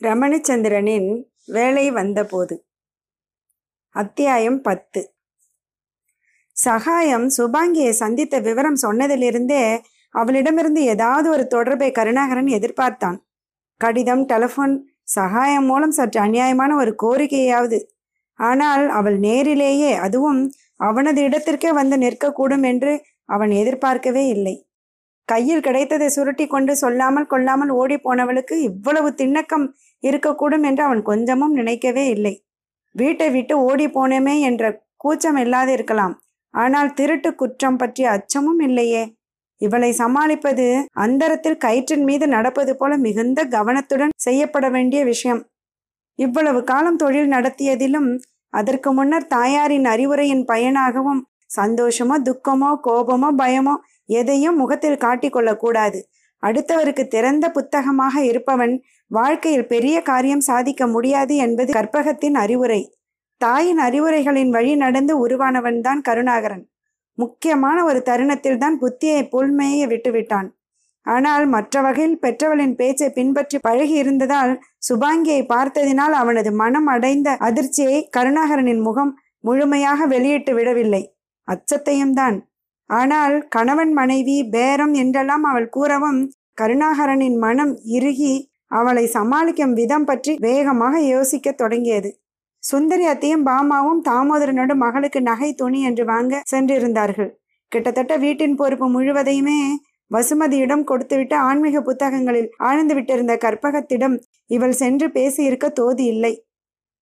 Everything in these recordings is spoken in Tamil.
ரமணிச்சந்திரனின் வேலை வந்தபோது. அத்தியாயம் பத்து. சகாயம் சுபாங்கியை சந்தித்த விவரம் சொன்னதிலிருந்தே அவளிடமிருந்து ஏதாவது ஒரு தொடர்பை கருணாகரன் எதிர்பார்த்தான். கடிதம் டெலிஃபோன் சகாயம் மூலம் சற்று அநியாயமான ஒரு கோரிக்கையாவது. ஆனால் அவள் நேரிலேயே அதுவும் அவனது இடத்திற்கே வந்து நிற்கக்கூடும் என்று அவன் எதிர்பார்க்கவே இல்லை. கையில் கிடைத்ததை சுருட்டி கொண்டு சொல்லாமல் கொள்ளாமல் ஓடி போனவளுக்கு இவ்வளவு திண்ணக்கம் இருக்கக்கூடும் என்று அவன் கொஞ்சமும் நினைக்கவே இல்லை. வீட்டை விட்டு ஓடி போனேமே என்ற கூச்சம் இல்லாது இருக்கலாம். ஆனால் திருட்டு குற்றம் பற்றிய அச்சமும் இல்லையே. இவளை சமாளிப்பது அந்தரத்தில் கயிற்றின் மீது நடப்பது போல மிகுந்த கவனத்துடன் செய்யப்பட வேண்டிய விஷயம். இவ்வளவு காலம் தொழில் நடத்தியதிலும் அதற்கு முன்னர் தாயாரின் அறிவுரையின் பயனாகவும் சந்தோஷமோ துக்கமோ கோபமோ பயமோ எதையும் முகத்தில் காட்டிக்கொள்ளக்கூடாது அடுத்தவருக்கு திறந்த புத்தகமாக இருப்பவன் வாழ்க்கையில் பெரிய காரியம் சாதிக்க முடியாது என்பது கற்பகத்தின் அறிவுரை. தாயின் அறிவுரைகளின் வழி நடந்து உருவானவன்தான் கருணாகரன். முக்கியமான ஒரு தருணத்தில் தான் புத்தியை புல்மைய விட்டுவிட்டான். ஆனால் மற்ற வகையில் பெற்றவளின் பேச்சை பின்பற்றி பழகி இருந்ததால் சுபாங்கியை பார்த்ததினால் அவனது மனம் அடைந்த அதிர்ச்சியை கருணாகரனின் முகம் முழுமையாக வெளியிட்டு விடவில்லை. அச்சத்தையும் தான் ஆனால் கணவன் மனைவி பேரம் என்றெல்லாம் அவள் கூறவும் கருணாகரனின் மனம் இறுகி அவளை சமாளிக்கும் விதம் பற்றி வேகமாக யோசிக்க தொடங்கியது. சுந்தரி அத்தையும் பாமாவும் தாமோதரனோடு மகளுக்கு நகை துணி என்று வாங்க சென்றிருந்தார்கள். கிட்டத்தட்ட வீட்டின் பொறுப்பு முழுவதையுமே வசுமதியிடம் கொடுத்துவிட்டு ஆன்மீக புத்தகங்களில் ஆழ்ந்து விட்டிருந்த கற்பகத்திடம் இவள் சென்று பேசியிருக்க தோதி இல்லை.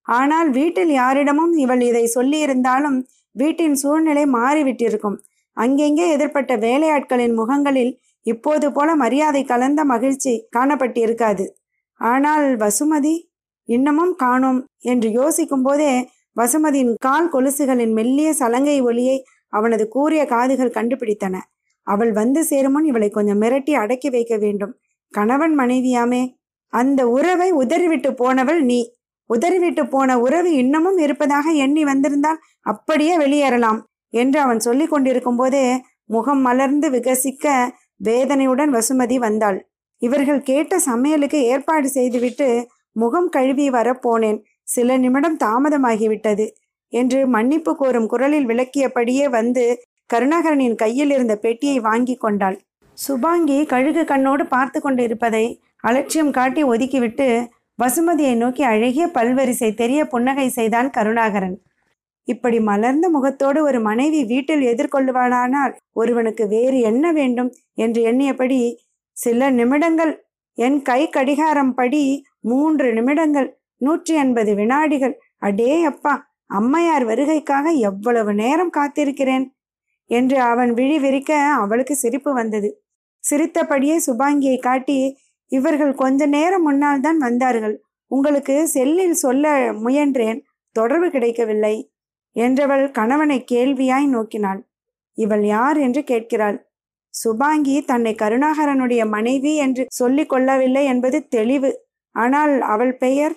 ஆனால் வீட்டில் யாரிடமும் இவள் இதை சொல்லியிருந்தாலும் வீட்டின் சூழ்நிலை மாறிவிட்டிருக்கும். அங்கெங்கே எதிர்ப்பட்ட வேலையாட்களின் முகங்களில் இப்போது போல மரியாதை கலந்த மகிழ்ச்சி காணப்பட்டிருக்காது. ஆனால் வசுமதி இன்னமும் காணோம் என்று யோசிக்கும் போதே வசுமதியின் கால் கொலுசுகளின் மெல்லிய சலங்கை ஒளியை அவனது கூறிய காதுகள் கண்டுபிடித்தன. அவள் வந்து சேருமுன் இவளை கொஞ்சம் மிரட்டி அடக்கி வைக்க வேண்டும். கணவன் மனைவியாமே அந்த உறவை உதறிவிட்டு போனவள் நீ. உதறிவிட்டு போன உறவு இன்னமும் இருப்பதாக எண்ணி வந்திருந்தால் அப்படியே வெளியேறலாம். என்று அவன் சொல்லி கொண்டிருக்கும் போதே முகம் மலர்ந்து விகசிக்க வேதனையுடன் வசுமதி வந்தாள். இவர்கள் கேட்ட சமையலுக்கு ஏற்பாடு செய்துவிட்டு முகம் கழுவி வரப்போனேன் சில நிமிடம் தாமதமாகிவிட்டது என்று மன்னிப்பு கோரும் குரலில் விளக்கியபடியே வந்து கருணாகரனின் கையில் இருந்த பெட்டியை வாங்கி கொண்டாள். சுபாங்கி கழுகு கண்ணோடு பார்த்து கொண்டு இருப்பதை அலட்சியம் காட்டி ஒதுக்கிவிட்டு வசுமதியை நோக்கி அழகிய பல்வரிசை தெரிய புன்னகை செய்தான் கருணாகரன். இப்படி மலர்ந்த முகத்தோடு ஒரு மனைவி வீட்டில் எதிர்கொள்ளுவானானால் ஒருவனுக்கு வேறு என்ன வேண்டும்? என்று எண்ணியபடி சில நிமிடங்கள் என் கை கடிகாரம் படி மூன்று நிமிடங்கள் நூற்றி எண்பது வினாடிகள். அடே அப்பா அம்மையார் வருகைக்காக எவ்வளவு நேரம் காத்திருக்கிறேன்? என்று அவன் விழி விரிக்க அவளுக்கு சிரிப்பு வந்தது. சிரித்தபடியே சுபாங்கியை காட்டி இவர்கள் கொஞ்ச நேரம் முன்னால் தான் வந்தார்கள். உங்களுக்கு செல்லில் சொல்ல முயன்றேன் தொடர்பு கிடைக்கவில்லை. என்றவள் கணவனை கேள்வியாய் நோக்கினாள். இவள் யார் என்று கேட்கிறாள். சுபாங்கி தன்னை கருணாகரனுடைய மனைவி என்று சொல்லிக் கொள்ளவில்லை என்பது தெளிவு. ஆனால் அவள் பெயர்?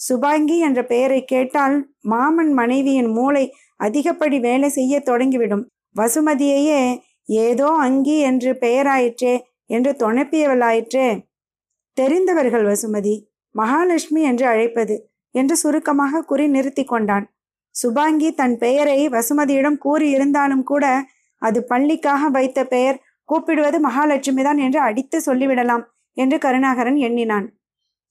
சுபாங்கி என்ற பெயரை கேட்டால் மாமன் மனைவியின் மூளை அதிகப்படி வேலை செய்ய தொடங்கிவிடும். வசுமதியையே ஏதோ அங்கி என்று பெயராயிற்றே என்று தொணப்பியவளாயிற்றே. தெரிந்தவர்கள் வசுமதி மகாலட்சுமி என்று அழைப்பது என்று சுருக்கமாக குறி நிறுத்தி கொண்டான். சுபாங்கி தன் பெயரை வசுமதியிடம் கூறியிருந்தாலும் கூட அது பள்ளிக்காக வைத்த பெயர் கூப்பிடுவது மகாலட்சுமி தான் என்று அடித்து சொல்லிவிடலாம் என்று கருணாகரன் எண்ணினான்.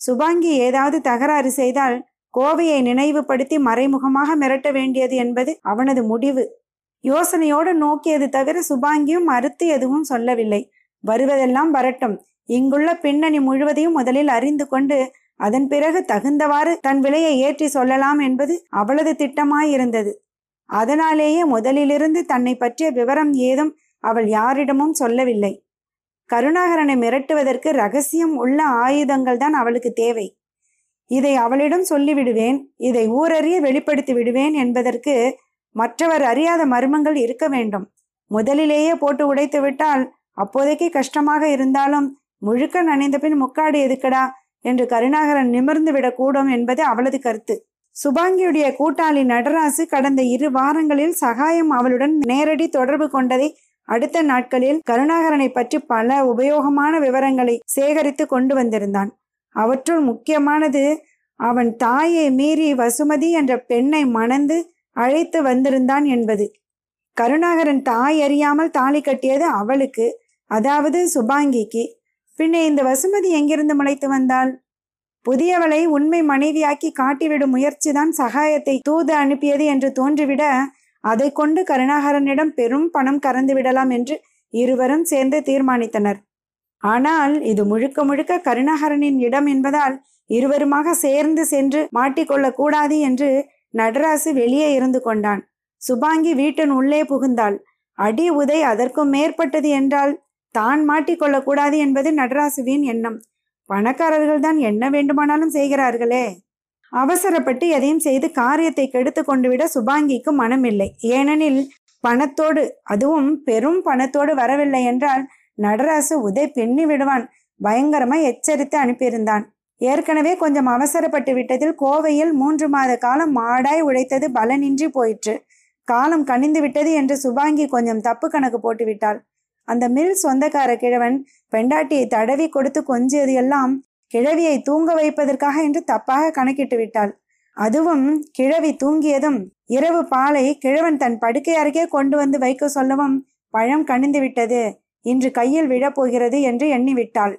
சுபாங்கி ஏதாவது தகராறு செய்தால் கோவையை நினைவுபடுத்தி மறைமுகமாக மிரட்ட வேண்டியது என்பது அவனது முடிவு. யோசனையோடு நோக்கியது தவிர சுபாங்கியும் மறுத்து எதுவும் சொல்லவில்லை. வருவதெல்லாம் வரட்டும். இங்குள்ள பின்னணி முழுவதையும் முதலில் அறிந்து கொண்டு அதன் பிறகு தகுந்தவாறு தன் விலையை ஏற்றி சொல்லலாம் என்பது அவளது திட்டமாயிருந்தது. அதனாலேயே முதலிலிருந்து தன்னை பற்றிய விவரம் ஏதும் அவள் யாரிடமும் சொல்லவில்லை. கருணாகரனை மிரட்டுவதற்கு ரகசியம் உள்ள ஆயுதங்கள் தான் அவளுக்கு தேவை. இதை அவளிடம் சொல்லிவிடுவேன் இதை ஊரறிய வெளிப்படுத்தி விடுவேன் என்பதற்கு மற்றவர் அறியாத மர்மங்கள் இருக்க வேண்டும். முதலிலேயே போட்டு உடைத்து விட்டால் அப்போதைக்கு கஷ்டமாக இருந்தாலும் முழுக்க நனைந்த பின் முக்காடு எதுக்கடா என்று கருணாகரன் நிமிர்ந்து விடக்கூடும் என்பது அவளது கருத்து. சுபாங்கியுடைய கூட்டாளி நடராசு கடந்த இரு வாரங்களில் சகாயம் அவளுடன் நேரடி தொடர்பு கொண்டதை அடுத்த நாட்களில் கருணாகரனை பற்றி பல உபயோகமான விவரங்களை சேகரித்து கொண்டு வந்திருந்தான். அவற்றுள் முக்கியமானது அவன் தாயை மீறி வசுமதி என்ற பெண்ணை மணந்து அழைத்து வந்திருந்தான் என்பது. கருணாகரன் தாய் அறியாமல் தாலி கட்டியது அவளுக்கு அதாவது சுபாங்கிக்கு. பின்னே இந்த வசுமதி எங்கிருந்து முளைத்து வந்தாள்? புதியவளை உண்மை மனைவியாக்கி காட்டிவிடும் முயற்சிதான் சகாயத்தை தூது அனுப்பியது என்று தோன்றிவிட அதை கொண்டு கருணாகரனிடம் பெரும் பணம் கறந்து விடலாம் என்று இருவரும் சேர்ந்து தீர்மானித்தனர். ஆனால் இது முழுக்க முழுக்க கருணாகரனின் இடம் என்பதால் இருவருமாக சேர்ந்து சென்று மாட்டிக்கொள்ள கூடாது என்று நடராசு வெளியே இருந்து கொண்டான். சுபாங்கி வீட்டின் உள்ளே புகுந்தாள். அடி உதை அதற்கும் மேற்பட்டது என்றால் தான் மாட்டிக்கொள்ளக்கூடாது என்பது நடராசுவின் எண்ணம். பணக்காரர்கள் தான் என்ன வேண்டுமானாலும் செய்கிறார்களே. அவசரப்பட்டு எதையும் செய்து காரியத்தை கெடுத்து கொண்டு விட சுபாங்கிக்கு மனமில்லை. ஏனெனில் பணத்தோடு அதுவும் பெரும் பணத்தோடு வரவில்லை என்றால் நடராசு உதை பின்னி விடுவான். பயங்கரமா எச்சரித்து அனுப்பியிருந்தான். ஏற்கனவே கொஞ்சம் அவசரப்பட்டு விட்டதில் கோவையில் மூன்று மாத காலம் மாடாய் உழைத்தது பலனின்றி போயிற்று. காலம் கனிந்து விட்டது என்று சுபாங்கி கொஞ்சம் தப்பு கணக்கு போட்டு விட்டாள் அந்த மில் சொந்தக்கார கிழவன் பெண்டாட்டியை தடவி கொடுத்து கொஞ்சியது எல்லாம் கிழவியை தூங்க வைப்பதற்காக என்று தப்பாக கணக்கிட்டு விட்டாள். அதுவும் கிழவி தூங்கியதும் இரவு பாலை கிழவன் தன் படுக்கை அருகே கொண்டு வந்து வைக்க சொல்லவும் பழம் கனிந்து விட்டது. இன்று கையில் விழப்போகிறது என்று எண்ணிவிட்டாள்.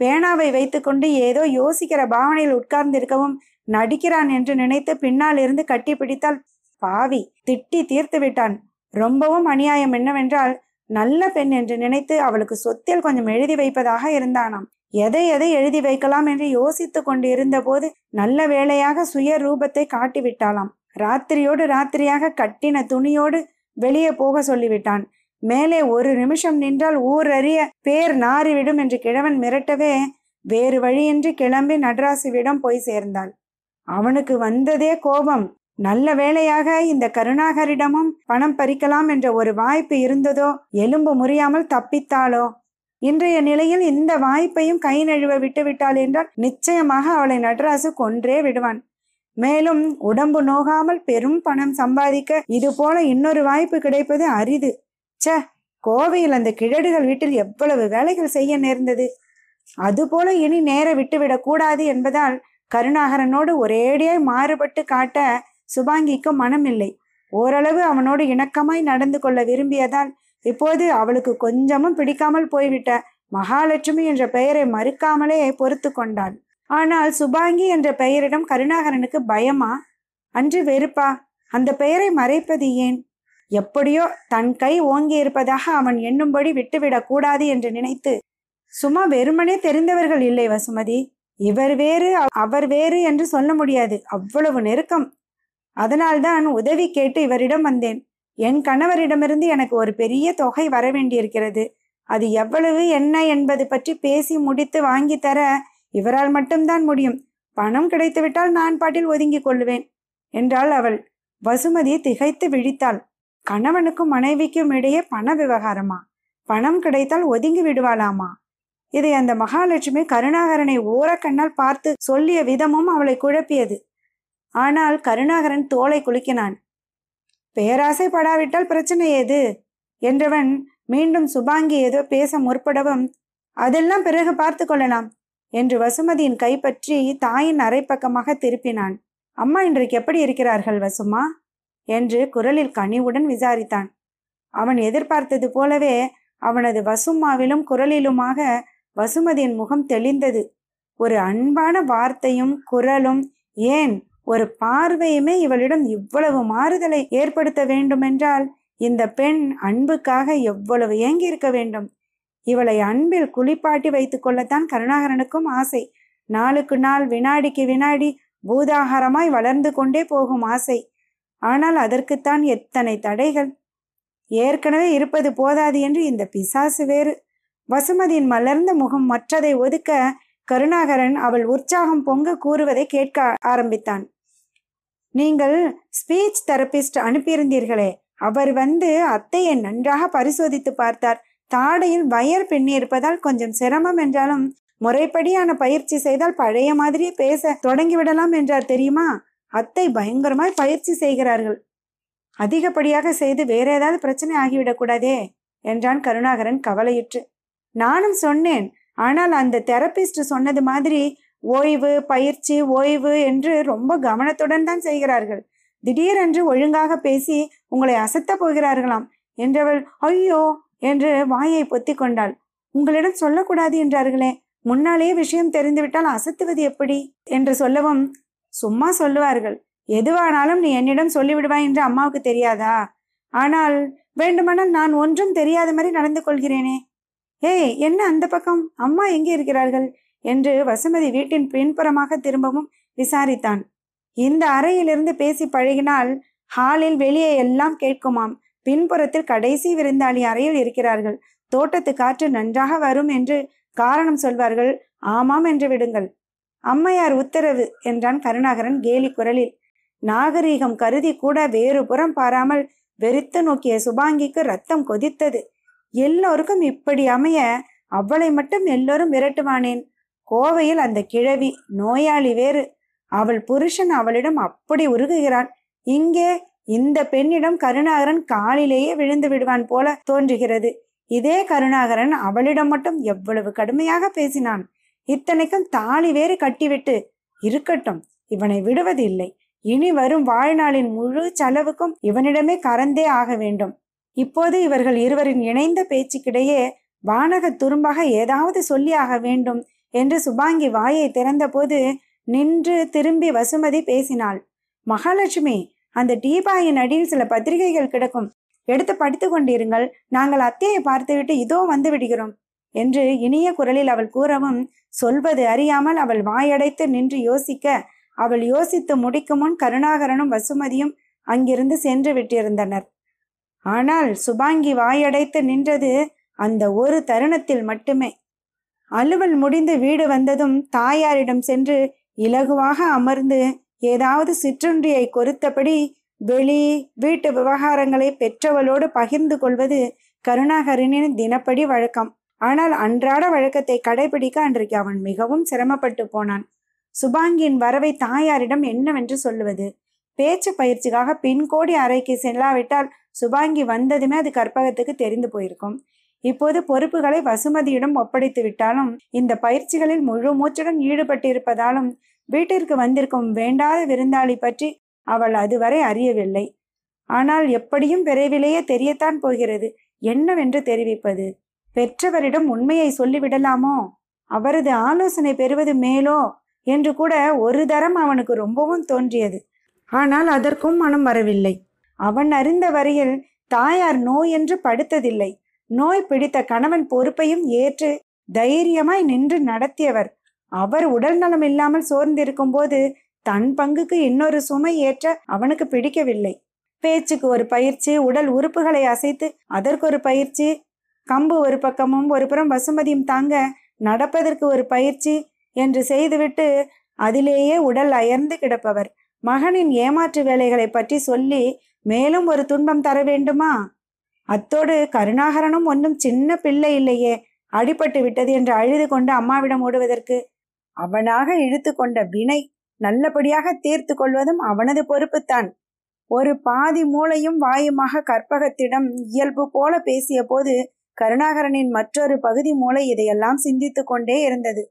பேனாவை வைத்துக்கொண்டு ஏதோ யோசிக்கிற பாவனையில் உட்கார்ந்திருக்கவும் நடிக்கிறான் என்று நினைத்து பின்னால் இருந்து கட்டி பிடித்தால் பாவி திட்டி தீர்த்து விட்டான். ரொம்பவும் அநியாயம் என்னவென்றால் நல்ல பெண் என்று நினைத்து அவளுக்கு சொத்தில் கொஞ்சம் எழுதி வைப்பதாக இருந்தானாம். எதை எதை எழுதி வைக்கலாம் என்று யோசித்து கொண்டு இருந்தபோது நல்ல வேளையாக சுய ரூபத்தை காட்டிவிட்டாளாம். ராத்திரியோடு ராத்திரியாக கட்டின துணியோடு வெளியே போக சொல்லிவிட்டான். மேலே ஒரு நிமிஷம் நின்றால் ஊரறிய பேர் நாறிவிடும் என்று கிழவன் மிரட்டவே வேறு வழியின்றி கிளம்பி நடராசுவிடம் போய் சேர்ந்தாள். அவனுக்கு வந்ததே கோபம். நல்ல வேளையாக இந்த கருணாகரிடமும் பணம் பறிக்கலாம் என்ற ஒரு வாய்ப்பு இருந்ததோ எலும்பு முறியாமல் தப்பித்தாளோ? இன்றைய நிலையில் இந்த வாய்ப்பையும் கை நழுவ விட்டுவிட்டாள் என்றால் நிச்சயமாக அவளை நடராசு கொன்றே விடுவான். மேலும் உடம்பு நோகாமல் பெரும் பணம் சம்பாதிக்க இது போல இன்னொரு வாய்ப்பு கிடைப்பது அரிது. ச கோவையில் அந்த கிழடுகள் வீட்டில் எவ்வளவு வேலைகள் செய்ய நேர்ந்தது? அதுபோல இனி நேர விட்டுவிடக் கூடாது என்பதால் கருணாகரனோடு ஒரேடியாய் மாறுபட்டு காட்ட சுபாங்கிக்கு மனமில்லை. ஓரளவு அவனோடு இணக்கமாய் நடந்து கொள்ள விரும்பியதால் இப்போது அவளுக்கு கொஞ்சமும் பிடிக்காமல் போய்விட்ட மகாலட்சுமி என்ற பெயரை மறுக்காமலே பொறுத்து கொண்டாள். ஆனால் சுபாங்கி என்ற பெயரிடம் கருணாகரனுக்கு பயமா? அன்று வெறுப்பா? அந்த பெயரை மறைப்பது ஏன்? எப்படியோ தன் கை ஓங்கி இருப்பதாக அவன் எண்ணும்படி விட்டுவிடக் கூடாது என்று நினைத்து சும்மா வெறுமனே தெரிந்தவர்கள் இல்லை வசுமதி. இவர் வேறு அவர் வேறு என்று சொல்ல முடியாது. அவ்வளவு நெருக்கம். அதனால்தான் உதவி கேட்டு இவரிடம் வந்தேன். என் கணவரிடமிருந்து எனக்கு ஒரு பெரிய தொகை வர வேண்டியிருக்கிறது. அது எவ்வளவு என்ன என்பது பற்றி பேசி முடித்து வாங்கி தர இவரால் மட்டும்தான் முடியும். பணம் கிடைத்துவிட்டால் நான் பாட்டில் ஒதுங்கிக் கொள்ளுவேன் என்றாள் அவள். வசுமதி திகைத்து விழித்தாள். கணவனுக்கும் மனைவிக்கும் இடையே பண விவகாரமா? பணம் கிடைத்தால் ஒதுங்கி விடுவாளாமா? இதை அந்த மகாலட்சுமி கருணாகரனை ஓரக்கண்ணால் பார்த்து சொல்லிய விதமும் அவளை குழப்பியது. ஆனால் கருணாகரன் தோலை குலுக்கினான். பேராசைப்படாவிட்டால் பிரச்சனை ஏது என்றவன் மீண்டும் சுபாங்கி ஏதோ பேச முற்படவும் அதெல்லாம் பிறகு பார்த்து கொள்ளலாம் என்று வசுமதியின் கைப்பற்றி தாயின் அரைப்பக்கமாக திருப்பினான். அம்மா இன்றைக்கு எப்படி இருக்கிறார்கள் வசுமா என்று குரலில் கனிவுடன் விசாரித்தான். அவன் எதிர்பார்த்தது போலவே அவனது வசுமாவிலும் குரலிலுமாக வசுமதியின் முகம் தெளிந்தது. ஒரு அன்பான வார்த்தையும் குரலும் ஏன்? ஒரு பார்வையுமே இவளிடம் இவ்வளவு மாறுதலை ஏற்படுத்த வேண்டுமென்றால் இந்த பெண் அன்புக்காக எவ்வளவு ஏங்கி இருக்க வேண்டும்? இவளை அன்பில் குளிப்பாட்டி வைத்துக் கொள்ளத்தான் கருணாகரனுக்கும் ஆசை. நாளுக்கு நாள் வினாடிக்கு வினாடி பூதாகாரமாய் வளர்ந்து கொண்டே போகும் ஆசை. ஆனால் அதற்குத்தான் எத்தனை தடைகள்? ஏற்கனவே இருப்பது போதாது என்று இந்த பிசாசு வேறு. வசுமதியின் மலர்ந்த முகம் மற்றதை ஒதுக்க கருணாகரன் அவள் உற்சாகம் பொங்க கூறுவதை கேட்க ஆரம்பித்தான். நீங்கள் ஸ்பீச் தெரபிஸ்ட் அனுப்பியிருந்தீர்களே. அவர் வந்து அத்தையை நன்றாக பரிசோதித்து பார்த்தார். தாடையில் வயர் பின்னி இருப்பதால் கொஞ்சம் சிரமம் என்றாலும் முறைப்படியான பயிற்சி செய்தால் பழைய மாதிரியே பேச தொடங்கிவிடலாம் என்றார் தெரியுமா? அத்தை பயங்கரமாய் பயிற்சி செய்கிறார்கள். அதிகப்படியாக செய்து வேற ஏதாவது பிரச்சனை ஆகிவிடக்கூடாதே என்றான் கருணாகரன் கவலையுற்று. நானும் சொன்னேன். ஆனால் அந்த தெரபிஸ்ட் சொன்னது மாதிரி ஓய்வு பயிற்சி ஓய்வு என்று ரொம்ப கவனத்துடன் தான் செய்கிறார்கள். திடீரென்று ஒழுங்காக பேசி உங்களை அசத்த போகிறார்களாம். என்றவள் ஐயோ! என்று வாயை பொத்தி கொண்டாள். உங்களிடம் சொல்லக்கூடாது என்றார்களே முன்னாலேயே விஷயம் தெரிந்துவிட்டால் அசத்துவது எப்படி? என்று சொல்லவும் சும்மா சொல்லுவார்கள். எதுவானாலும் நீ என்னிடம் சொல்லிவிடுவாய் என்று அம்மாவுக்கு தெரியாதா? ஆனால் வேண்டுமானால் நான் ஒன்றும் தெரியாத மாதிரி நடந்து கொள்கிறேனே. ஏய் என்ன அந்த பக்கம்? அம்மா எங்கே இருக்கிறார்கள்? என்று வசுமதி வீட்டின் பின்புறமாக திரும்பவும் விசாரித்தான். இந்த அறையிலிருந்து பேசி பழகினால் ஹாலில் வெளியே எல்லாம் கேட்குமாம். பின்புறத்தில் கடைசி விருந்தாளி அறையில் இருக்கிறார்கள். தோட்டத்து காற்று நன்றாக வரும் என்று காரணம் சொல்வார்கள். ஆமாம் என்று விடுங்கள். அம்மையார் உத்தரவு என்றான் கருணாகரன் கேலி குரலில். நாகரீகம் கருதி கூட வேறு புறம் பாராமல் வெறித்து நோக்கிய சுபாங்கிக்கு ரத்தம் கொதித்தது. எல்லோருக்கும் இப்படி அமைய அவளை மட்டும் எல்லோரும் விரட்டுவானேன். கோவையில் அந்த கிழவி நோயாளி வேறு. அவள் புருஷன் அவளிடம் அப்படி உருகுகிறான். இங்கே இந்த பெண்ணிடம் கருணாகரன் காலிலேயே விழுந்து விடுவான் போல தோன்றுகிறது. இதே கருணாகரன் அவளிடம் மட்டும் எவ்வளவு கடுமையாக பேசினான். இத்தனைக்கும் தாலி வேறு கட்டிவிட்டு இருக்கட்டும் இவனை விடுவதில்லை. இனி வரும் வாழ்நாளின் முழு செலவுக்கும் இவனிடமே கறந்தே ஆக வேண்டும். இப்போது இவர்கள் இருவரின் இணைந்த பேச்சுக்கிடையே வானக துரும்பாக ஏதாவது சொல்லி ஆக வேண்டும். என்று சுபாங்கி வாயை திறந்தபோது நின்று திரும்பி வசுமதி பேசினாள். மகாலட்சுமி அந்த டீபாயின் அடியில் சில பத்திரிகைகள் கிடக்கும். எடுத்து படித்து கொண்டிருங்கள். நாங்கள் அத்தையை பார்த்துவிட்டு இதோ வந்து விடுகிறோம் என்று இனிய குரலில் அவள் கூறவும் சொல்வது அறியாமல் அவள் வாயடைத்து நின்று யோசிக்க அவள் யோசித்து முடிக்கும் முன் கருணாகரனும் வசுமதியும் அங்கிருந்து சென்று விட்டிருந்தனர். ஆனால் சுபாங்கி வாயடைத்து நின்றது அந்த ஒரு தருணத்தில் மட்டுமே. அலுவல் முடிந்து வீடு வந்ததும் தாயாரிடம் சென்று இலகுவாக அமர்ந்து ஏதாவது சிற்றுண்டியை கொறுத்தபடி வெளி வீட்டு விவகாரங்களை பெற்றவளோடு பகிர்ந்து கொள்வது கருணாகரனின் தினப்படி வழக்கம். ஆனால் அன்றாட வழக்கத்தை கடைபிடிக்க அன்றைக்கு அவன் மிகவும் சிரமப்பட்டு போனான். சுபாங்கியின் வரவை தாயாரிடம் என்னவென்று சொல்லுவது? பேச்சு பயிற்சிக்காக பின்கோடி அறைக்கு செல்லாவிட்டால் சுபாங்கி வந்ததுமே அது கற்பகத்துக்கு தெரிந்து போயிருக்கும். இப்போது பொறுப்புகளை வசுமதியிடம் ஒப்படைத்து விட்டாலும் இந்த பயிற்சிகளில் முழு மூச்சுடன் ஈடுபட்டிருப்பதாலும் வீட்டிற்கு வந்திருக்கும் வேண்டாத விருந்தாளி பற்றி அவள் அதுவரை அறியவில்லை. ஆனால் எப்படியும் விரைவிலேயே தெரியத்தான் போகிறது. என்னவென்று தெரிவிப்பது? பெற்றவரிடம் உண்மையை சொல்லிவிடலாமோ? அவரது ஆலோசனை பெறுவது மேலோ? என்று கூட ஒரு தரம் அவனுக்கு ரொம்பவும் தோன்றியது. ஆனால் அதற்கும் மனம் வரவில்லை. அவன் அறிந்த வரையில் தாயார் நோய் என்று படுத்ததில்லை. நோய் பிடித்த கணவன் பொறுப்பையும் ஏற்று தைரியமாய் நின்று நடத்தியவர். அவர் உடல் நலம் இல்லாமல் சோர்ந்திருக்கும் போது தன் பங்குக்கு இன்னொரு சுமை ஏற்ற அவனுக்கு பிடிக்கவில்லை. பேச்சுக்கு ஒரு பயிற்சி உடல் உறுப்புகளை அசைத்து அதற்கு ஒரு பயிற்சி கம்பு ஒரு பக்கமும் ஒரு புறம் வசுமதியும் தாங்க நடப்பதற்கு ஒரு பயிற்சி என்று செய்துவிட்டு அதிலேயே உடல் அயர்ந்து கிடப்பவர். மகனின் ஏமாற்று வேலைகளை பற்றி சொல்லி மேலும் ஒரு துன்பம் தர வேண்டுமா? அத்தோடு கருணாகரனும் ஒன்றும் சின்ன பிள்ளை இல்லையே. அடிபட்டு விட்டது என்று அழுது கொண்டு அம்மாவிடம் ஓடுவதற்கு அவனாக இழுத்து கொண்ட வினை நல்லபடியாக தீர்த்து கொள்வதும் அவனது பொறுப்புத்தான். ஒரு பாதி மூளையும் வாயுமாக கற்பகத்திடம் இயல்பு போல பேசிய போது கருணாகரனின் மற்றொரு பகுதி மூளை இதையெல்லாம் சிந்தித்து கொண்டே இருந்தது.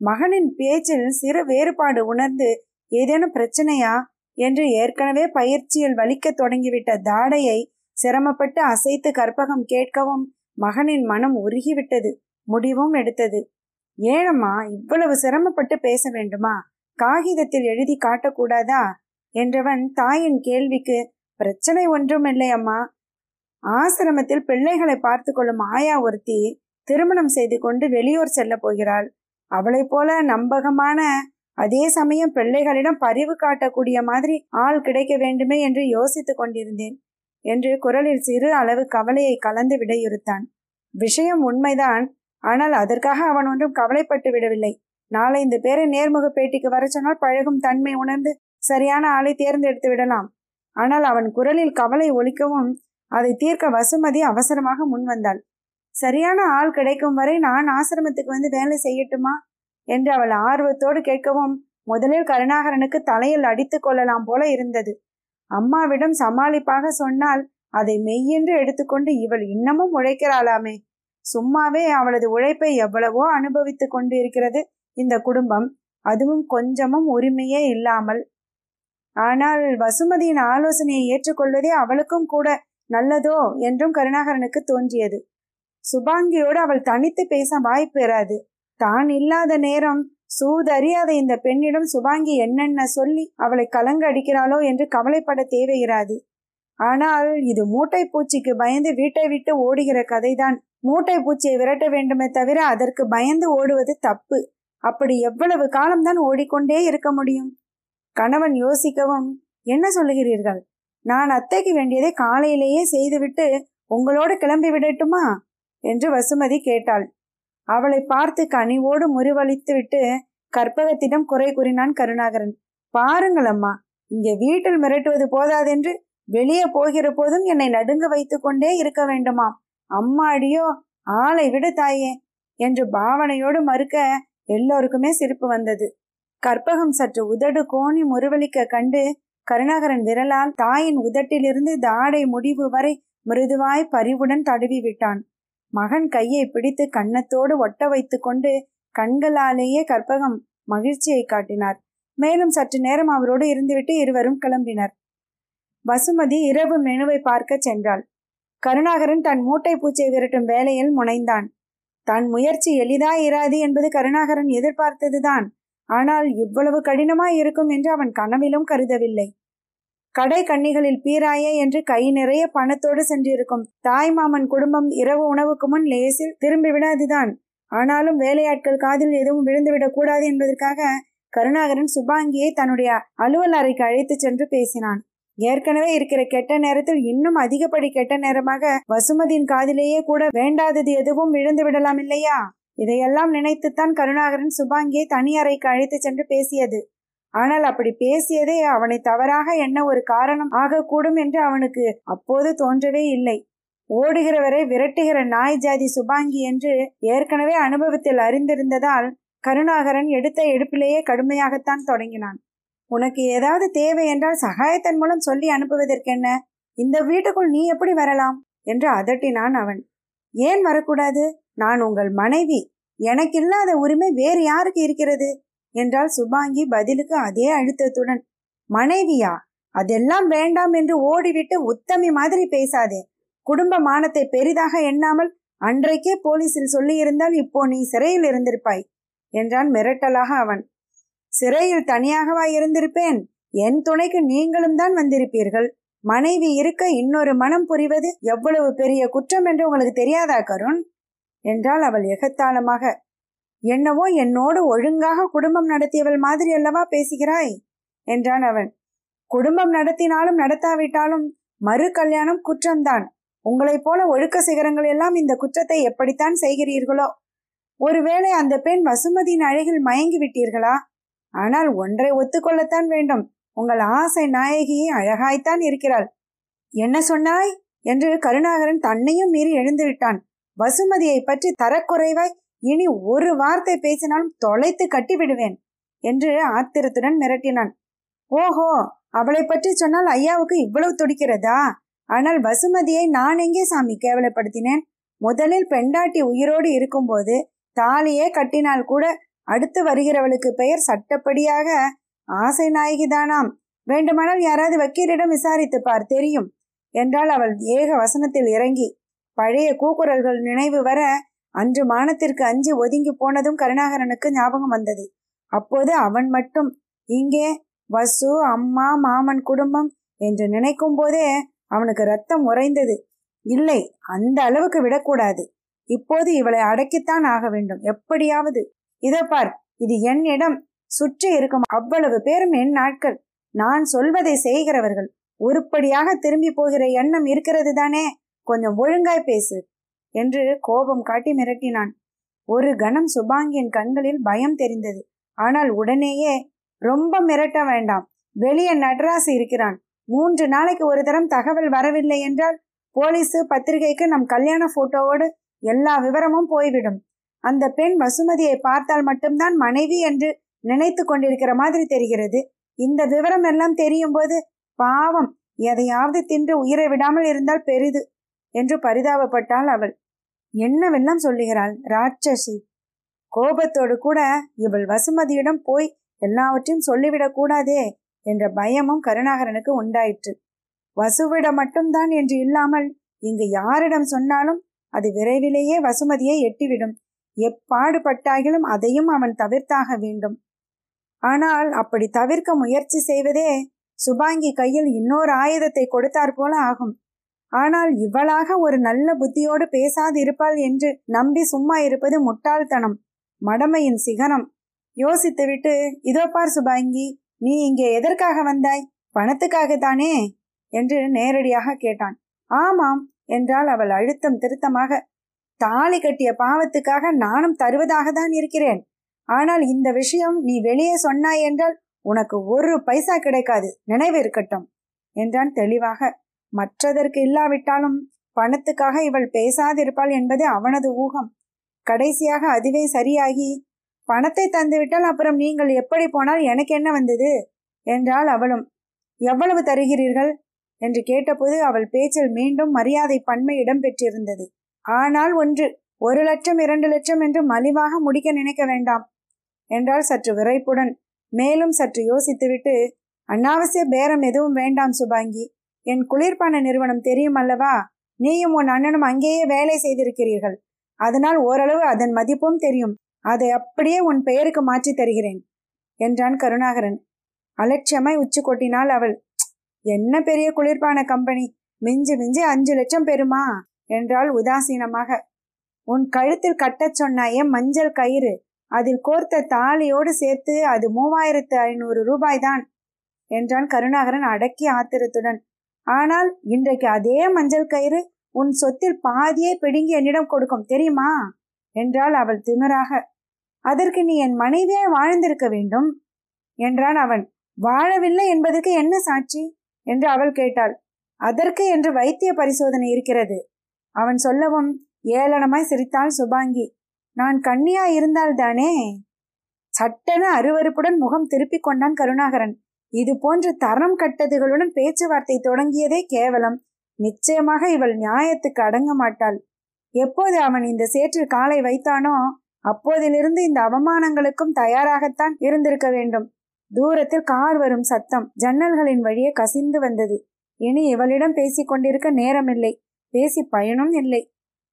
மகனின் பேச்சில் சிறு வேறுபாடு உணர்ந்து ஏதேனும் பிரச்சனையா? என்று ஏற்கனவே பயிற்சியில் வலிக்க தொடங்கிவிட்ட தாடையை சிரமப்பட்டு அசைத்து கற்பகம் கேட்கவும் மகனின் மனம் உருகிவிட்டது. முடிவும் எடுத்தது. ஏழம்மா இவ்வளவு சிரமப்பட்டு பேச வேண்டுமா? காகிதத்தில் எழுதி காட்டக்கூடாதா? என்றவன் தாயின் கேள்விக்கு பிரச்சனை ஒன்றும் இல்லை அம்மா. ஆசிரமத்தில் பிள்ளைகளை பார்த்து கொள்ளும் ஆயா ஒருத்தி திருமணம் செய்து கொண்டு வெளியூர் செல்ல போகிறாள். அவளைப் போல நம்பகமான அதே சமயம் பிள்ளைகளிடம் பரிவு காட்டக்கூடிய மாதிரி ஆள் கிடைக்க வேண்டுமே என்று யோசித்துக் கொண்டிருந்தேன். என்று குரலில் சிறு அளவு கவலையை கலந்து விடையுறுத்தான். விஷயம் உண்மைதான். ஆனால் அதற்காக அவன் ஒன்றும் கவலைப்பட்டு விடவில்லை. நாலைந்து பேரை நேர்முக பேட்டிக்கு வர சொன்னால் பழகும் தன்மை உணர்ந்து சரியான ஆளை தேர்ந்தெடுத்து விடலாம். ஆனால் அவன் குரலில் கவலை ஒழிக்கவும் அதை தீர்க்க வசுமதி அவசரமாக முன்வந்தாள். சரியான ஆள் கிடைக்கும் வரை நான் ஆசிரமத்துக்கு வந்து வேலை செய்யட்டுமா? என்று அவள் ஆர்வத்தோடு கேட்கவும் முதலில் கருணாகரனுக்கு தலையில் அடித்து கொள்ளலாம் போல இருந்தது. அம்மாவிடம் சமாளிப்பாக சொன்னால் அதை மெய்யென்று எடுத்துக்கொண்டு இவள் இன்னமும் உழைக்கிறாளாமே. சும்மாவே அவளது உழைப்பை எவ்வளவோ அனுபவித்துக் கொண்டு இருக்கிறது இந்த குடும்பம். அதுவும் கொஞ்சமும் உரிமையே இல்லாமல். ஆனால் வசுமதியின் ஆலோசனையை ஏற்றுக்கொள்வதே அவளுக்கும் கூட நல்லதோ என்றும் கருணாகரனுக்கு தோன்றியது. சுபாங்கியோடு அவள் தனித்து பேச வாய்ப்பு பெறாது தான் இல்லாத நேரம் சூதறியாத இந்த பெண்ணிடம் சுபாங்கி என்னென்ன சொல்லி அவளை கலங்க அடிக்கிறாளோ என்று கவலைப்பட தேவையிராது. ஆனால் இது மூட்டை பூச்சிக்கு பயந்து வீட்டை விட்டு ஓடுகிற கதைதான். மூட்டை பூச்சியை விரட்ட வேண்டுமே தவிர அதற்கு பயந்து ஓடுவது தப்பு. அப்படி எவ்வளவு காலம்தான் ஓடிக்கொண்டே இருக்க முடியும்? கணவன் யோசிக்கவும் என்ன சொல்லுகிறீர்கள்? நான் அத்தைக்கு வேண்டியதை காலையிலேயே செய்துவிட்டு உங்களோடு கிளம்பி விடட்டுமா? என்று வசுமதி கேட்டாள். அவளை பார்த்து கனிவோடு முறிவளித்து விட்டு கற்பகத்திடம் குறை கூறினான் கருணாகரன். பாருங்கள் அம்மா இங்கே வீட்டில் மிரட்டுவது போதாதென்று வெளியே போகிற போதும் என்னை நடுங்க வைத்து கொண்டே இருக்க வேண்டுமாம். அம்மாடியோ ஆளை விடு தாயே என்று பாவனையோடு மறுக்க எல்லோருக்குமே சிரிப்பு வந்தது. கற்பகம் சற்று உதடு கோணி முறுவலிக்க கண்டு கருணாகரன் விரலால் தாயின் உதட்டிலிருந்து தாடை முடிவு வரை மிருதுவாய் பரிவுடன் தடுவி விட்டான் மகன் கையை பிடித்து கன்னத்தோடு ஒட்ட வைத்து கொண்டு கண்களாலேயே கற்பகம் மகிழ்ச்சியை காட்டினார். மேலும் சற்று நேரம் அவரோடு இருந்துவிட்டு இருவரும் கிளம்பினர். வசுமதி இரவு மெனுவை பார்க்க சென்றாள். கருணாகரன் தன் மூட்டை பூச்சை விரட்டும் வேலையில் முனைந்தான். தன் முயற்சி எளிதாயிராது என்பது கருணாகரன் எதிர்பார்த்ததுதான். ஆனால் இவ்வளவு கடினமாய் இருக்கும் என்று அவன் கனவிலும் கருதவில்லை. கடை கண்ணிகளில் பீராயே என்று கை நிறைய பணத்தோடு சென்றிருக்கும். தாய் மாமன் குடும்பம் இரவு உணவுக்கு முன் லேசில் திரும்பி விடாதுதான். ஆனாலும் வேலையாட்கள் காதில் எதுவும் விழுந்துவிடக் கூடாது என்பதற்காக கருணாகரன் சுபாங்கியை தன்னுடைய அலுவல் அறைக்கு அழைத்து சென்று பேசினான். ஏற்கனவே இருக்கிற கெட்ட நேரத்தில் இன்னும் அதிகப்படி கெட்ட நேரமாக வசுமதியின் காதிலேயே கூட வேண்டாதது எதுவும் விழுந்து விடலாம் இல்லையா? இதையெல்லாம் நினைத்துத்தான் கருணாகரன் சுபாங்கியை தனி அறைக்கு அழைத்து சென்று பேசியது. ஆனால் அப்படி பேசியதே அவனை தவறாக என்ன ஒரு காரணம் ஆகக்கூடும் என்று அவனுக்கு அப்போது தோன்றவே இல்லை. ஓடுகிறவரை விரட்டுகிற நாய் ஜாதி சுபாங்கி என்று ஏற்கனவே அனுபவத்தில் அறிந்திருந்ததால் கருணாகரன் எடுத்த எடுப்பிலேயே கடுமையாகத்தான் தொடங்கினான். உனக்கு ஏதாவது தேவை என்றால் சகாயத்தன் மூலம் சொல்லி அனுப்புவதற்கென்ன? இந்த வீட்டுக்குள் நீ எப்படி வரலாம்? என்று அதட்டினான் அவன். ஏன் வரக்கூடாது? நான் உங்கள் மனைவி. எனக்கு இல்லாத உரிமை வேறு யாருக்கு இருக்கிறது? என்றால் சுபாங்கி பதிலுக்கு அதே அழுத்தத்துடன். மனைவியா? அதெல்லாம் வேண்டாம் என்று ஓடிவிட்டு உத்தமி மாதிரி பேசாதே. குடும்ப மானத்தை பெரிதாக எண்ணாமல் அன்றைக்கே போலீசில் சொல்லியிருந்தால் இப்போ நீ சிறையில் இருந்திருப்பாய் என்றான் மிரட்டலாக அவன். சிறையில் தனியாகவா இருந்திருப்பேன்? என் துணைக்கு நீங்களும் தான் வந்திருப்பீர்கள். மனைவி இருக்க இன்னொரு மனம் புரிவது எவ்வளவு பெரிய குற்றம் என்று உங்களுக்கு தெரியாதா கருண்? என்றாள் அவள் எகத்தாளமாக. என்னவோ என்னோடு ஒழுங்காக குடும்பம் நடத்தியவள் மாதிரி அல்லவா பேசுகிறாய்? என்றான் அவன். குடும்பம் நடத்தினாலும் நடத்தாவிட்டாலும் மறு கல்யாணம் குற்றம்தான். உங்களைப் போல ஒழுக்க சிகரங்கள் எல்லாம் இந்த குற்றத்தை எப்படித்தான் செய்கிறீர்களோ? ஒருவேளை அந்த பெண் வசுமதியின் அழகில் மயங்கி விட்டீர்களா? ஆனால் ஒன்றை ஒத்துக்கொள்ளத்தான் வேண்டும். உங்கள் ஆசை நாயகி அழகாய்த்தான் இருக்கிறாள். என்ன சொன்னாய்? என்று கருணாகரன் தன்னையும் மீறி எழுந்து விட்டான். வசுமதியை பற்றி தரக்குறைவாய் இனி ஒரு வார்த்தை பேசினாலும் தொலைத்து கட்டி விடுவேன் என்று ஆத்திரத்துடன் மிரட்டினான். ஓஹோ அவளை பற்றி சொன்னால் ஐயாவுக்கு இவ்வளவு துடிக்கிறதா? ஆனால் வசுமதியை நான் எங்கே சாமி கேவலப்படுத்தினேன்? முதலில் பெண்டாட்டி உயிரோடு இருக்கும்போது தாலியே கட்டினால் கூட அடுத்து வருகிறவளுக்கு பெயர் சட்டப்படியாக ஆசை நாயகிதானாம் வேண்டுமானால் யாராவது வக்கீலிடம் விசாரித்து பார் தெரியும். என்றால் அவள் ஏக வசனத்தில் இறங்கி பழைய கூக்குரல்கள் நினைவு வர அன்று மானத்திற்கு அஞ்சு ஒதுங்கி போனதும் கருணாகரனுக்கு ஞாபகம் வந்தது. அப்போது அவன் மட்டும் இங்கே வசு அம்மா மாமன் குடும்பம் என்று நினைக்கும் போதே அவனுக்கு ரத்தம் உறைந்தது. இல்லை அந்த அளவுக்கு விடக்கூடாது. இப்போது இவளை அடக்கித்தான் ஆக வேண்டும். எப்படியாவது. இதை பார் இது என் இடம். சுற்றி இருக்கும் அவ்வளவு பேரும் என் நாட்கள். நான் சொல்வதை செய்கிறவர்கள். உருப்படியாக திரும்பி போகிற எண்ணம் இருக்கிறது தானே. கொஞ்சம் ஒழுங்காய் பேசு. என்று கோபம் காட்டி மிரட்டினான். ஒரு கணம் சுபாங்கியின் கண்களில் பயம் தெரிந்தது. ஆனால் உடனேயே ரொம்ப மிரட்ட வேண்டாம். வெளியே நடராசு இருக்கிறான். மூன்று நாளைக்கு ஒரு தரம் தகவல் வரவில்லை என்றால் போலீஸு பத்திரிகைக்கு நம் கல்யாண போட்டோவோடு எல்லா விவரமும் போய்விடும். அந்த பெண் வசுமதியை பார்த்தால் மட்டும்தான் மனைவி என்று நினைத்து கொண்டிருக்கிற மாதிரி தெரிகிறது. இந்த விவரம் எல்லாம் தெரியும் போது பாவம் எதையாவது தின்று உயிரை விடாமல் இருந்தால் பெரிது என்று பரிதாபப்பட்டாள் அவள். என்னவெல்லாம் சொல்லுகிறாள் ராட்சசி? கோபத்தோடு கூட இவள் வசுமதியிடம் போய் எல்லாவற்றையும் சொல்லிவிடக் கூடாதே என்ற பயமும் கருணாகரனுக்கு உண்டாயிற்று. வசுவிடம் மட்டும்தான் என்று இல்லாமல் இங்கு யாரிடம் சொன்னாலும் அது விரைவிலேயே வசுமதியை எட்டிவிடும். எப்பாடுபட்டாகிலும் அதையும் அவன் தவிர்த்தாக வேண்டும். ஆனால் அப்படி தவிர்க்க முயற்சி செய்வதே சுபாங்கி கையில் இன்னொரு ஆயுதத்தை கொடுத்தாற் போல ஆகும். ஆனால் இவளாக ஒரு நல்ல புத்தியோடு பேசாது இருப்பாள் என்று நம்பி சும்மா இருப்பது முட்டாள்தனம். மடமையின் சிகரம். யோசித்துவிட்டு இதோ பார் சுபாங்கி நீ இங்கே எதற்காக வந்தாய்? பணத்துக்காகத்தானே? என்று நேரடியாக கேட்டான். ஆமாம் என்றால் அவள் அழுத்தம் திருத்தமாக. தாலி கட்டிய பாவத்துக்காக நானும் தருவதாக தான் இருக்கிறேன். ஆனால் இந்த விஷயம் நீ வெளியே சொன்னாய் என்றால் உனக்கு ஒரு பைசா கிடைக்காது. நினைவு இருக்கட்டும் என்றான் தெளிவாக. மற்றதற்கு இல்லாவிட்டாலும் பணத்துக்காக இவள் பேசாதிருப்பாள் என்பது அவனது ஊகம். கடைசியாக அதுவே சரியாகி பணத்தை தந்துவிட்டால் அப்புறம் நீங்கள் எப்படி போனால் எனக்கு என்ன வந்தது? என்றால் அவளும். எவ்வளவு தருகிறீர்கள்? என்று கேட்டபோது அவள் பேச்சில் மீண்டும் மரியாதை பன்மை இடம்பெற்றிருந்தது. ஆனால் ஒன்று ஒரு லட்சம் இரண்டு லட்சம் என்று மலிவாக முடிக்க நினைக்க வேண்டாம் என்றால் சற்று விரைப்புடன். மேலும் சற்று யோசித்துவிட்டு அனாவசிய பேரம் எதுவும் வேண்டாம் சுபாங்கி. என் குளிர்பான நிறுவனம் தெரியும் அல்லவா? நீயும் உன் அண்ணனும் அங்கேயே வேலை செய்திருக்கிறீர்கள். அதனால் ஓரளவு அதன் மதிப்பும் தெரியும். அதை அப்படியே உன் பெயருக்கு மாற்றி தருகிறேன் என்றான் கருணாகரன். அலட்சியமாய் உச்சி கொட்டினாள் அவள். என்ன பெரிய குளிர்பான கம்பெனி? மிஞ்சி மிஞ்சி அஞ்சு லட்சம் பெறுமா? என்றாள் உதாசீனமாக. உன் கழுத்தில் கட்டச் சொன்னாயே மஞ்சள் கயிறு அதில் கோர்த்த தாலியோடு சேர்த்து அது மூவாயிரத்து ஐநூறு ரூபாய்தான் என்றான் கருணாகரன் அடக்கி ஆத்திரத்துடன். ஆனால் இன்றைக்கு அதே மஞ்சள் கயிறு உன் சொத்தில் பாதியே பிடுங்கி என்னிடம் கொடுக்கும் தெரியுமா? என்றாள் அவள் திமிராக. அதற்கு நீ என் மனைவியே வாழ்ந்திருக்க வேண்டும். என்றான் அவன். வாழவில்லை என்பதற்கு என்ன சாட்சி? என்று அவள் கேட்டாள். அதற்கு என்று வைத்திய பரிசோதனை இருக்கிறது. அவன் சொல்லவும் ஏளனமாய் சிரித்தாள் சுபாங்கி. நான் கண்ணியா இருந்தால்தானே? சட்டென அருவறுப்புடன் முகம் திருப்பிக் கொண்டான் கருணாகரன். இது போன்ற தரம் கட்டதுகளுடன் பேச்சுவார்த்தை தொடங்கியதே கேவலம். நிச்சயமாக இவள் நியாயத்துக்கு அடங்க மாட்டாள். எப்போது அவன் இந்த சேற்றில் காலை வைத்தானோ அப்போதிலிருந்து இந்த அவமானங்களுக்கும் தயாராகத்தான் இருந்திருக்க வேண்டும். தூரத்தில் கார் வரும் சத்தம் ஜன்னல்களின் வழியே கசிந்து வந்தது. இனி இவளிடம் பேசிக் கொண்டிருக்க நேரமில்லை. பேசி பயனும் இல்லை.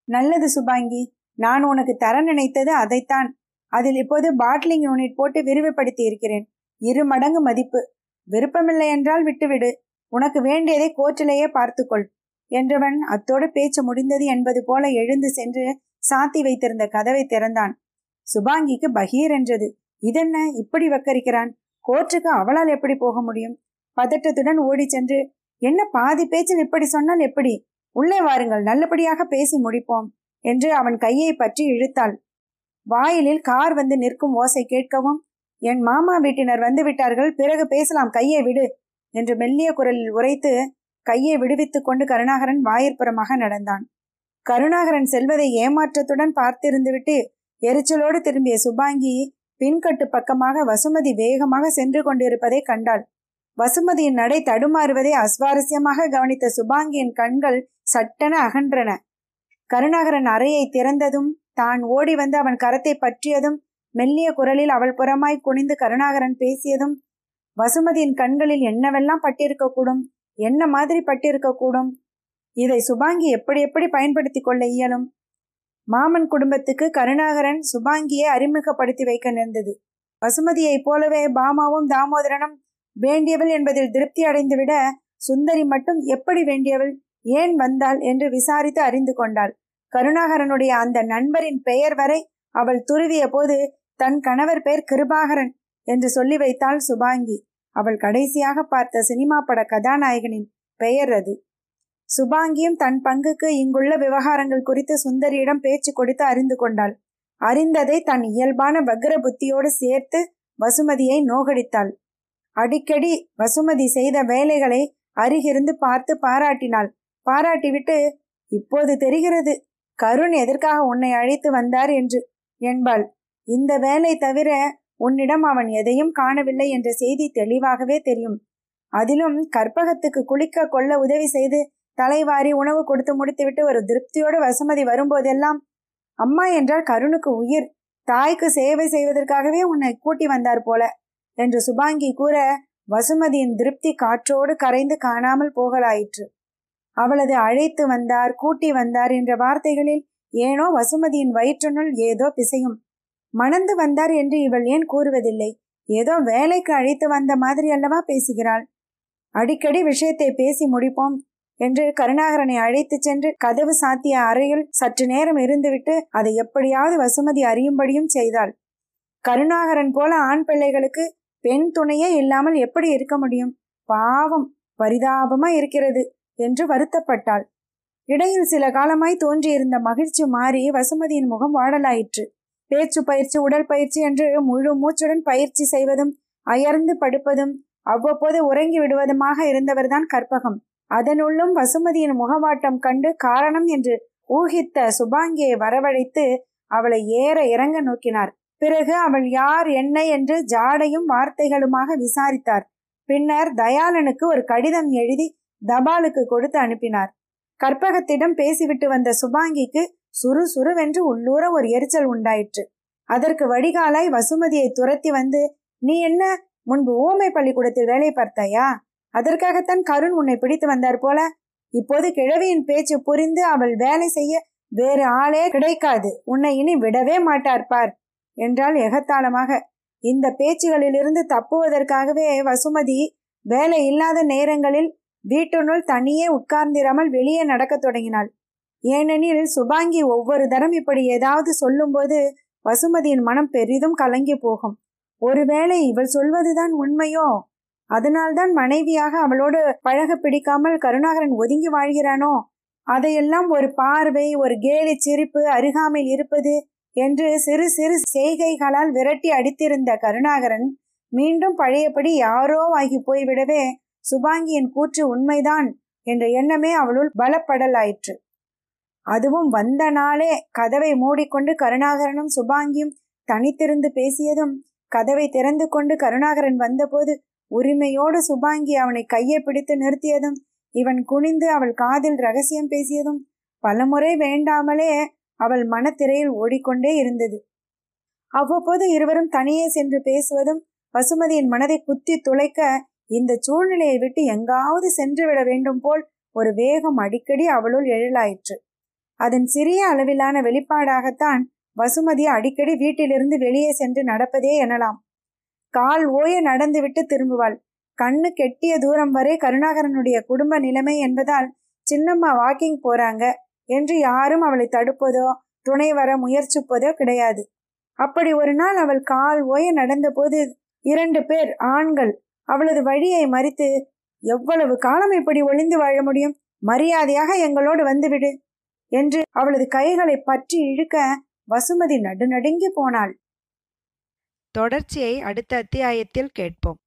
நல்லது சுபாங்கி நான் உனக்கு தர நினைத்தது அதைத்தான். அதில் இப்போது பாட்லிங் யூனிட் போட்டு விரிவுபடுத்தி இருக்கிறேன் இரு மடங்கு மதிப்பு. விருப்பமில்லை என்றால் விட்டுவிடு. உனக்கு வேண்டியதை கோற்றிலேயே பார்த்துக்கொள். என்றவன் அத்தோடு பேச்சு முடிந்தது என்பது போல எழுந்து சென்று சாத்தி வைத்திருந்த கதவை திறந்தான். சுபாங்கிக்கு பகீர் என்றது. இதென்ன? இப்படி வக்கரிக்கிறான். கோர்ட்டுக்கு அவளால் எப்படி போக முடியும்? பதட்டத்துடன் ஓடி சென்று என்ன பாதி பேச்சில் இப்படி சொன்னால் எப்படி? உள்ளே வாருங்கள் நல்லபடியாக பேசி முடிப்போம் என்று அவன் கையை பற்றி இழுத்தாள். வாயிலில் கார் வந்து நிற்கும் ஓசை கேட்கவும் என் மாமா வீட்டினர் வந்து விட்டார்கள் பிறகு பேசலாம் கையை விடு என்று மெல்லிய குரலில் உரைத்து கையை விடுவித்துக் கொண்டு கருணாகரன் வாயிற்புறமாக நடந்தான். கருணாகரன் செல்வதை ஏமாற்றத்துடன் பார்த்திருந்துவிட்டு எரிச்சலோடு திரும்பிய சுபாங்கி பின்கட்டு பக்கமாக வசுமதி வேகமாக சென்று கொண்டிருப்பதை கண்டாள். வசுமதியின் நடை தடுமாறுவதை அஸ்வாரஸ்யமாக கவனித்த சுபாங்கியின் கண்கள் சட்டென அகன்றன. கருணாகரன் அறையை திறந்ததும் தான் ஓடி வந்து அவன் கரத்தை பற்றியதும் மெல்லிய குரலில் அவள் புறமாய் குனிந்து கருணாகரன் பேசியதும் வசுமதியின் கண்களில் என்னவெல்லாம் பட்டிருக்கக்கூடும்? என்ன மாதிரி பட்டிருக்கக்கூடும்? இதை சுபாங்கி எப்படி எப்படி பயன்படுத்தி கொள்ள இயலும்? மாமன் குடும்பத்துக்கு கருணாகரன் சுபாங்கியை அறிமுகப்படுத்தி வைக்க நேர்ந்தது. வசுமதியைப் போலவே பாமாவும் தாமோதரனும் வேண்டியவள் என்பதில் திருப்தி அடைந்துவிட சுந்தரி மட்டும் எப்படி வேண்டியவள்? ஏன் வந்தாள்? என்று விசாரித்து அறிந்து கொண்டாள். கருணாகரனுடைய அந்த நண்பரின் பெயர் வரை அவள் துருவிய போது தன் கணவர் பெயர் கிருபாகரன் என்று சொல்லி வைத்தாள் சுபாங்கி. அவள் கடைசியாக பார்த்த சினிமா பட கதாநாயகனின் பெயர் அது. சுபாங்கியும் தன் பங்குக்கு இங்குள்ள விவகாரங்கள் குறித்து சுந்தரியிடம் பேச்சு கொடுத்து அறிந்து கொண்டாள். அறிந்ததை தன் இயல்பான வக்ர புத்தியோடு சேர்த்து வசுமதியை நோகடித்தாள். அடிக்கடி வசுமதி செய்த வேலைகளை அருகிருந்து பார்த்து பாராட்டினாள். பாராட்டிவிட்டு இப்போது தெரிகிறது. கருண் எதற்காக உன்னை அழைத்து வந்தார்? என்று என்பாள் இந்த வேலை தவிர உன்னிடம் அவன் எதையும் காணவில்லை என்ற செய்தி தெளிவாகவே தெரியும். அதிலும் கற்பகத்துக்கு குளிக்க கொள்ள உதவி செய்து தலைவாரி உணவு கொடுத்து முடித்துவிட்டு ஒரு திருப்தியோடு வசுமதி வரும்போதெல்லாம் அம்மா என்றால் கருணுக்கு உயிர். தாய்க்கு சேவை செய்வதற்காகவே உன்னை கூட்டி வந்தார் போல என்று சுபாங்கி கூற வசுமதியின் திருப்தி காற்றோடு கரைந்து காணாமல் போகலாயிற்று. அவளது அழைத்து வந்தார் கூட்டி வந்தார் என்ற வார்த்தைகளில் ஏனோ வசுமதியின் வயிற்றுனுள் ஏதோ பிசையும். மணந்து வந்தார் என்று இவள் ஏன் கூறுவதில்லை? ஏதோ வேலைக்கு அழைத்து வந்த மாதிரி அல்லவா பேசுகிறாள்? அடிக்கடி விஷயத்தை பேசி முடிப்போம் என்று கருணாகரனை அழைத்து சென்று கதவு சாத்திய அறையில் சற்று நேரம் இருந்துவிட்டு அதை எப்படியாவது வசுமதி அறியும்படியும் செய்தாள். கருணாகரன் போல ஆண் பிள்ளைகளுக்கு பெண் துணையே இல்லாமல் எப்படி இருக்க முடியும்? பாவம் பரிதாபமா இருக்கிறது என்று வருத்தப்பட்டாள். இடையில் சில காலமாய் தோன்றியிருந்த மகிழ்ச்சி மாறி வசுமதியின் முகம் வாடலாயிற்று. பேச்சு பயிற்சி உடல் பயிற்சி என்று முழு மூச்சுடன் பயிற்சி செய்வதும் அயர்ந்து படுப்பதும் அவ்வப்போது உறங்கி விடுவதுமாக இருந்தவர்தான் கற்பகம். அதனுள்ளும் வசுமதியின் முகவாட்டம் கண்டு காரணம் என்று ஊகித்த சுபாங்கியை வரவழைத்து அவளை ஏற இறங்க நோக்கினார். பிறகு அவள் யார் என்ன என்று ஜாடையும் வார்த்தைகளுமாக விசாரித்தார். பின்னர் தயாளனுக்கு ஒரு கடிதம் எழுதி தபாலுக்கு கொடுத்து அனுப்பினார். கற்பகத்திடம் பேசிவிட்டு வந்த சுபாங்கிக்கு சுறுசுறுவென்று உள்ளூர ஒரு எரிச்சல் உண்டாயிற்று. அதற்கு வடிகாலாய் வசுமதியை துரத்தி வந்து நீ என்ன முன்பு ஊமை பள்ளிக்கூடத்தில் வேலை பார்த்தாயா? அதற்காகத்தான் கருண் உன்னை பிடித்து வந்தார் போல. இப்போது கிழவியின் பேச்சு புரிந்து அவள் வேலை செய்ய வேறு ஆளே கிடைக்காது. உன்னை இனி விடவே மாட்டார் பார் என்றால் எகத்தாளமாக. இந்த பேச்சுகளிலிருந்து தப்புவதற்காகவே வசுமதி வேலை இல்லாத நேரங்களில் வீட்டுனுள் தனியே உட்கார்ந்திராமல் வெளியே நடக்கத் தொடங்கினாள். ஏனெனில் சுபாங்கி ஒவ்வொரு தரம் இப்படி ஏதாவது சொல்லும்போது வசுமதியின் மனம் பெரிதும் கலங்கி போகும். ஒருவேளை இவள் சொல்வதுதான் உண்மையோ? அதனால்தான் மனைவியாக அவளோடு பழக பிடிக்காமல் கருணாகரன் ஒதுங்கி வாழ்கிறானோ? அதையெல்லாம் ஒரு பார்வை ஒரு கேலி சிரிப்பு அருகாமையில் இருப்பது என்று சிறு சிறு செய்கைகளால் விரட்டி அடித்திருந்த கருணாகரன் மீண்டும் பழையபடி யாரோ ஆகி போய்விடவே சுபாங்கியின் கூற்று உண்மைதான் என்ற எண்ணமே அவளுள் பலப்படலாயிற்று. அதுவும் வந்த நாளே கதவை மூடிக்கொண்டு கருணாகரனும் சுபாங்கியும் தனித்திருந்து பேசியதும் கதவை திறந்து கொண்டு கருணாகரன் வந்தபோது உரிமையோடு சுபாங்கி அவனை கையை பிடித்து நிறுத்தியதும் இவன் குனிந்து அவள் காதில் ரகசியம் பேசியதும் பலமுறை வேண்டாமலே அவள் மனத்திரையில் ஓடிக்கொண்டே இருந்தது. அவ்வப்போது இருவரும் தனியே சென்று பேசுவதும் பசுமதியின் மனதை குத்தி துளைக்க இந்த சூழ்நிலையை விட்டு எங்காவது சென்று விட வேண்டும் போல் ஒரு வேகம் அடிக்கடி அவளுள் எழலாயிற்று. அதன் சிறிய அளவிலான வெளிப்பாடாகத்தான் வசுமதி அடிக்கடி வீட்டிலிருந்து வெளியே சென்று நடப்பதே எனலாம். கால் ஓய நடந்துவிட்டு திரும்புவாள். கண்ணு கெட்டிய தூரம் வரை கருணாகரனுடைய குடும்ப நிலைமை என்பதால் சின்னம்மா வாக்கிங் போறாங்க என்று யாரும் அவளை தடுப்பதோ துணை வர முயற்சிப்பதோ கிடையாது. அப்படி ஒரு நாள் அவள் கால் ஓய நடந்தபோது இரண்டு பேர் ஆண்கள் அவளது வழியை மறித்து எவ்வளவு காலம் இப்படி ஒளிந்து வாழ முடியும்? மரியாதையாக எங்களோடு வந்துவிடு என்று அவளது கைகளை பற்றி இழுக்க வசுமதி நடுநடுங்கி போனாள். தொடர்ச்சியை அடுத்த அத்தியாயத்தில் கேட்போம்.